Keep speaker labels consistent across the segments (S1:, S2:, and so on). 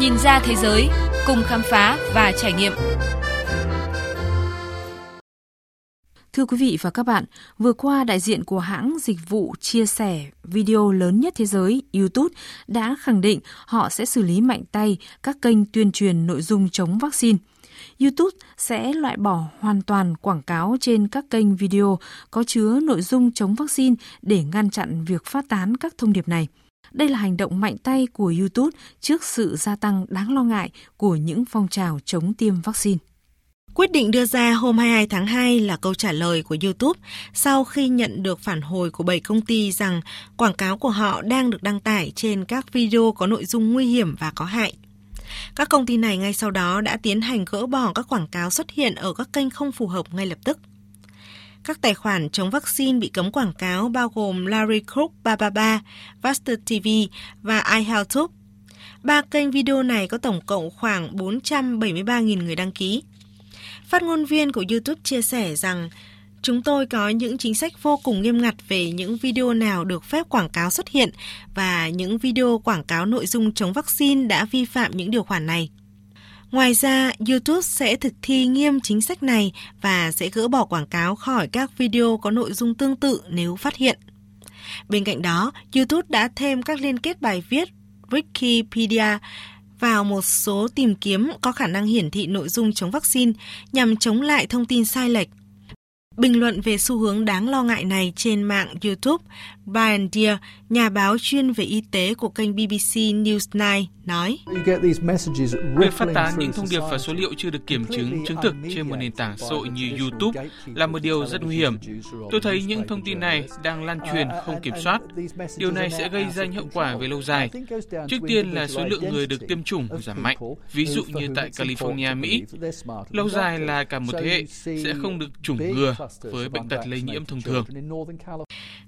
S1: Nhìn ra thế giới, cùng khám phá và trải nghiệm.
S2: Thưa quý vị và các bạn, vừa qua đại diện của hãng dịch vụ chia sẻ video lớn nhất thế giới YouTube đã khẳng định họ sẽ xử lý mạnh tay các kênh tuyên truyền nội dung chống vaccine. YouTube sẽ loại bỏ hoàn toàn quảng cáo trên các kênh video có chứa nội dung chống vaccine để ngăn chặn việc phát tán các thông điệp này. Đây là hành động mạnh tay của YouTube trước sự gia tăng đáng lo ngại của những phong trào chống tiêm vaccine.
S3: Quyết định đưa ra hôm 22 tháng 2 là câu trả lời của YouTube sau khi nhận được phản hồi của 7 công ty rằng quảng cáo của họ đang được đăng tải trên các video có nội dung nguy hiểm và có hại. Các công ty này ngay sau đó đã tiến hành gỡ bỏ các quảng cáo xuất hiện ở các kênh không phù hợp ngay lập tức. Các tài khoản chống vaccine bị cấm quảng cáo bao gồm Larry Cook 333, Vaster TV và iHealthTube. Ba kênh video này có tổng cộng khoảng 473.000 người đăng ký. Phát ngôn viên của YouTube chia sẻ rằng Chúng tôi có những chính sách vô cùng nghiêm ngặt về những video nào được phép quảng cáo xuất hiện và những video quảng cáo nội dung chống vaccine đã vi phạm những điều khoản này. Ngoài ra, YouTube sẽ thực thi nghiêm chính sách này và sẽ gỡ bỏ quảng cáo khỏi các video có nội dung tương tự nếu phát hiện. Bên cạnh đó, YouTube đã thêm các liên kết bài viết Wikipedia vào một số tìm kiếm có khả năng hiển thị nội dung chống vaccine nhằm chống lại thông tin sai lệch Bình luận về xu hướng đáng lo ngại này trên mạng YouTube, Brian Deer, nhà báo chuyên về y tế của kênh BBC News 9, nói
S4: Việc phát tán những thông điệp và số liệu chưa được kiểm chứng, chứng thực trên một nền tảng xã hội như YouTube là một điều rất nguy hiểm. Tôi thấy những thông tin này đang lan truyền không kiểm soát. Điều này sẽ gây ra những hậu quả về lâu dài. Trước tiên là số lượng người được tiêm chủng giảm mạnh, ví dụ như tại California, Mỹ. Lâu dài là cả một thế hệ sẽ không được chủng ngừa với bệnh tật lây nhiễm thông thường.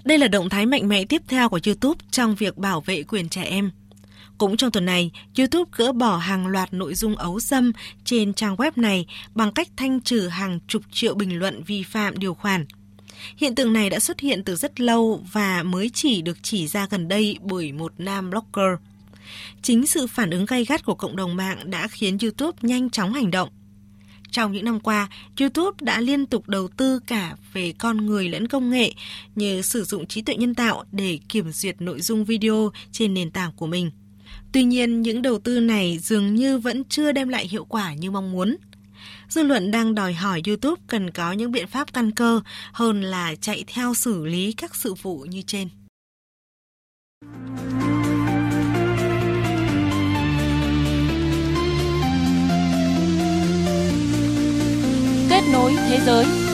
S3: Đây là động thái mạnh mẽ tiếp theo của YouTube trong việc bảo vệ quyền trẻ em. Cũng trong tuần này, YouTube gỡ bỏ hàng loạt nội dung ấu dâm trên trang web này bằng cách thanh trừ hàng chục triệu bình luận vi phạm điều khoản. Hiện tượng này đã xuất hiện từ rất lâu và mới chỉ được chỉ ra gần đây bởi một nam blogger. Chính sự phản ứng gay gắt của cộng đồng mạng đã khiến YouTube nhanh chóng hành động. Trong những năm qua, YouTube đã liên tục đầu tư cả về con người lẫn công nghệ như sử dụng trí tuệ nhân tạo để kiểm duyệt nội dung video trên nền tảng của mình. Tuy nhiên, những đầu tư này dường như vẫn chưa đem lại hiệu quả như mong muốn. Dư luận đang đòi hỏi YouTube cần có những biện pháp căn cơ hơn là chạy theo xử lý các sự vụ như trên.
S1: Kết nối thế giới.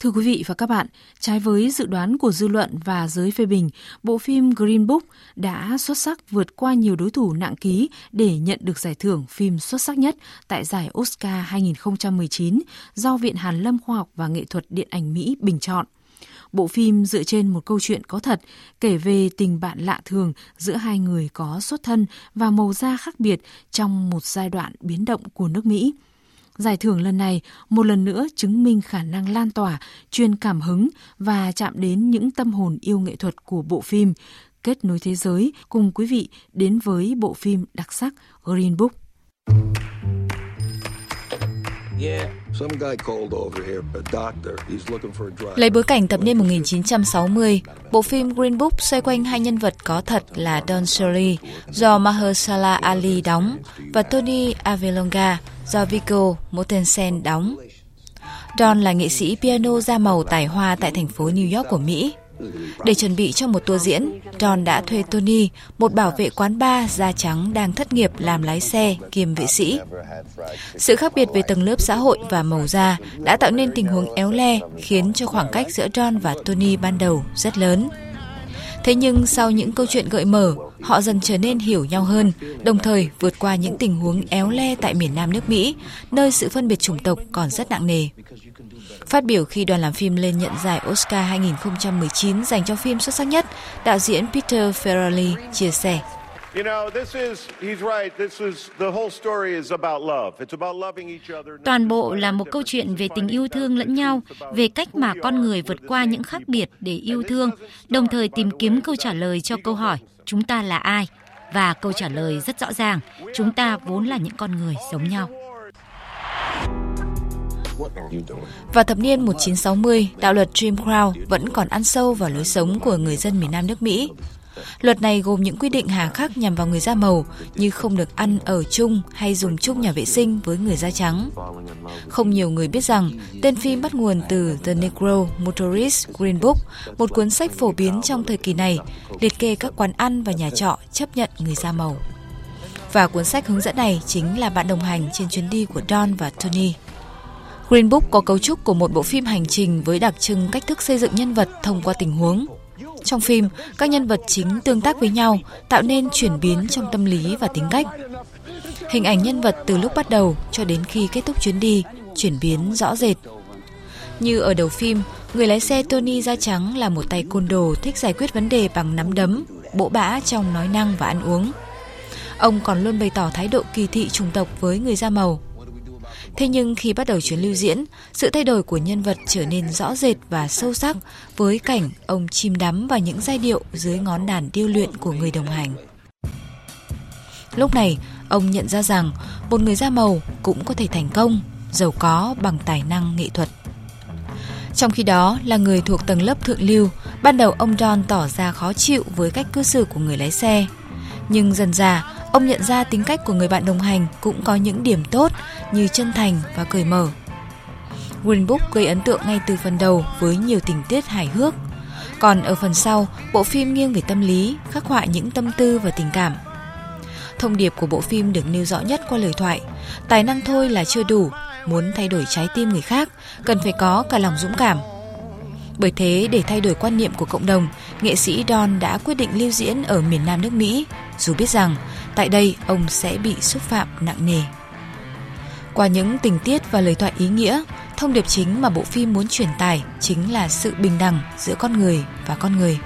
S2: Thưa quý vị và các bạn, trái với dự đoán của dư luận và giới phê bình, bộ phim Green Book đã xuất sắc vượt qua nhiều đối thủ nặng ký để nhận được giải thưởng phim xuất sắc nhất tại giải Oscar 2019 do Viện Hàn Lâm Khoa học và Nghệ thuật Điện ảnh Mỹ bình chọn. Bộ phim dựa trên một câu chuyện có thật, kể về tình bạn lạ thường giữa hai người có xuất thân và màu da khác biệt trong một giai đoạn biến động của nước Mỹ. Giải thưởng lần này một lần nữa chứng minh khả năng lan tỏa, truyền cảm hứng và chạm đến những tâm hồn yêu nghệ thuật của bộ phim, kết nối thế giới cùng quý vị đến với bộ phim đặc sắc Green Book.
S5: Lấy bối cảnh thập niên 1960, bộ phim Green Book xoay quanh hai nhân vật có thật là Don Shirley do Mahershala Ali đóng và Tony Avelonga do Viggo Mortensen đóng. Don là nghệ sĩ piano da màu tài hoa tại thành phố New York của Mỹ. Để chuẩn bị cho một tour diễn, Don đã thuê Tony, một bảo vệ quán bar da trắng đang thất nghiệp làm lái xe kiêm vệ sĩ. Sự khác biệt về tầng lớp xã hội và màu da đã tạo nên tình huống éo le khiến cho khoảng cách giữa Don và Tony ban đầu rất lớn. Thế nhưng sau những câu chuyện gợi mở, họ dần trở nên hiểu nhau hơn, đồng thời vượt qua những tình huống éo le tại miền Nam nước Mỹ, nơi sự phân biệt chủng tộc còn rất nặng nề. Phát biểu khi đoàn làm phim lên nhận giải Oscar 2019 dành cho phim xuất sắc nhất, đạo diễn Peter Farrelly chia sẻ.
S6: Toàn bộ là một câu chuyện về tình yêu thương lẫn nhau, về cách mà con người vượt qua những khác biệt để yêu thương, đồng thời tìm kiếm câu trả lời cho câu hỏi chúng ta là ai? Và câu trả lời rất rõ ràng, chúng ta vốn là những con người giống nhau.
S5: Vào thập niên 1960, đạo luật Jim Crow vẫn còn ăn sâu vào lối sống của người dân miền Nam nước Mỹ. Luật này gồm những quy định hà khắc nhằm vào người da màu như không được ăn ở chung hay dùng chung nhà vệ sinh với người da trắng. Không nhiều người biết rằng tên phim bắt nguồn từ The Negro Motorist Green Book, một cuốn sách phổ biến trong thời kỳ này, liệt kê các quán ăn và nhà trọ chấp nhận người da màu. Và cuốn sách hướng dẫn này chính là bạn đồng hành trên chuyến đi của Don và Tony. Green Book có cấu trúc của một bộ phim hành trình với đặc trưng cách thức xây dựng nhân vật thông qua tình huống. Trong phim, các nhân vật chính tương tác với nhau, tạo nên chuyển biến trong tâm lý và tính cách. Hình ảnh nhân vật từ lúc bắt đầu cho đến khi kết thúc chuyến đi chuyển biến rõ rệt. Như ở đầu phim, người lái xe Tony da trắng là một tay côn đồ thích giải quyết vấn đề bằng nắm đấm, bỗ bã trong nói năng và ăn uống. Ông còn luôn bày tỏ thái độ kỳ thị chủng tộc với người da màu. Thế nhưng khi bắt đầu chuyến lưu diễn, sự thay đổi của nhân vật trở nên rõ rệt và sâu sắc với cảnh ông chìm đắm vào những giai điệu dưới ngón đàn điêu luyện của người đồng hành. Lúc này, ông nhận ra rằng một người da màu cũng có thể thành công, giàu có bằng tài năng nghệ thuật. Trong khi đó là người thuộc tầng lớp thượng lưu, ban đầu ông Don tỏ ra khó chịu với cách cư xử của người lái xe. Nhưng dần dà, Ông nhận ra tính cách của người bạn đồng hành cũng có những điểm tốt như chân thành và cởi mở. Green Book gây ấn tượng ngay từ phần đầu với nhiều tình tiết hài hước. Còn ở phần sau, bộ phim nghiêng về tâm lý, khắc họa những tâm tư và tình cảm. Thông điệp của bộ phim được nêu rõ nhất qua lời thoại. Tài năng thôi là chưa đủ, muốn thay đổi trái tim người khác, cần phải có cả lòng dũng cảm. Bởi thế, để thay đổi quan niệm của cộng đồng, nghệ sĩ Don đã quyết định lưu diễn ở miền Nam nước Mỹ, dù biết rằng Tại đây, ông sẽ bị xúc phạm nặng nề. Qua những tình tiết và lời thoại ý nghĩa, thông điệp chính mà bộ phim muốn truyền tải chính là sự bình đẳng giữa con người và con người.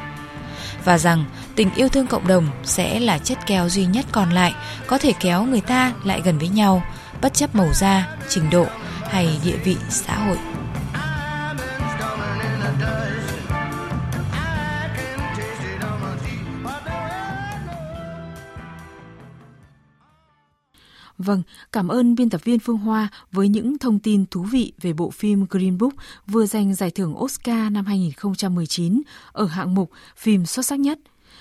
S5: Và rằng tình yêu thương cộng đồng sẽ là chất kéo duy nhất còn lại có thể kéo người ta lại gần với nhau, bất chấp màu da, trình độ hay địa vị xã hội.
S2: Vâng, cảm ơn biên tập viên Phương Hoa với những thông tin thú vị về bộ phim Green Book vừa giành giải thưởng Oscar năm 2019 ở hạng mục phim xuất sắc nhất.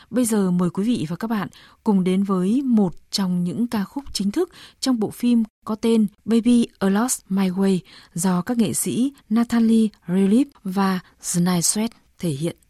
S2: Bây giờ mời quý vị và các bạn cùng đến với một trong những ca khúc chính thức trong bộ phim có tên Baby A Lost My Way do các nghệ sĩ Natalie Relief và Znai Sweat thể hiện.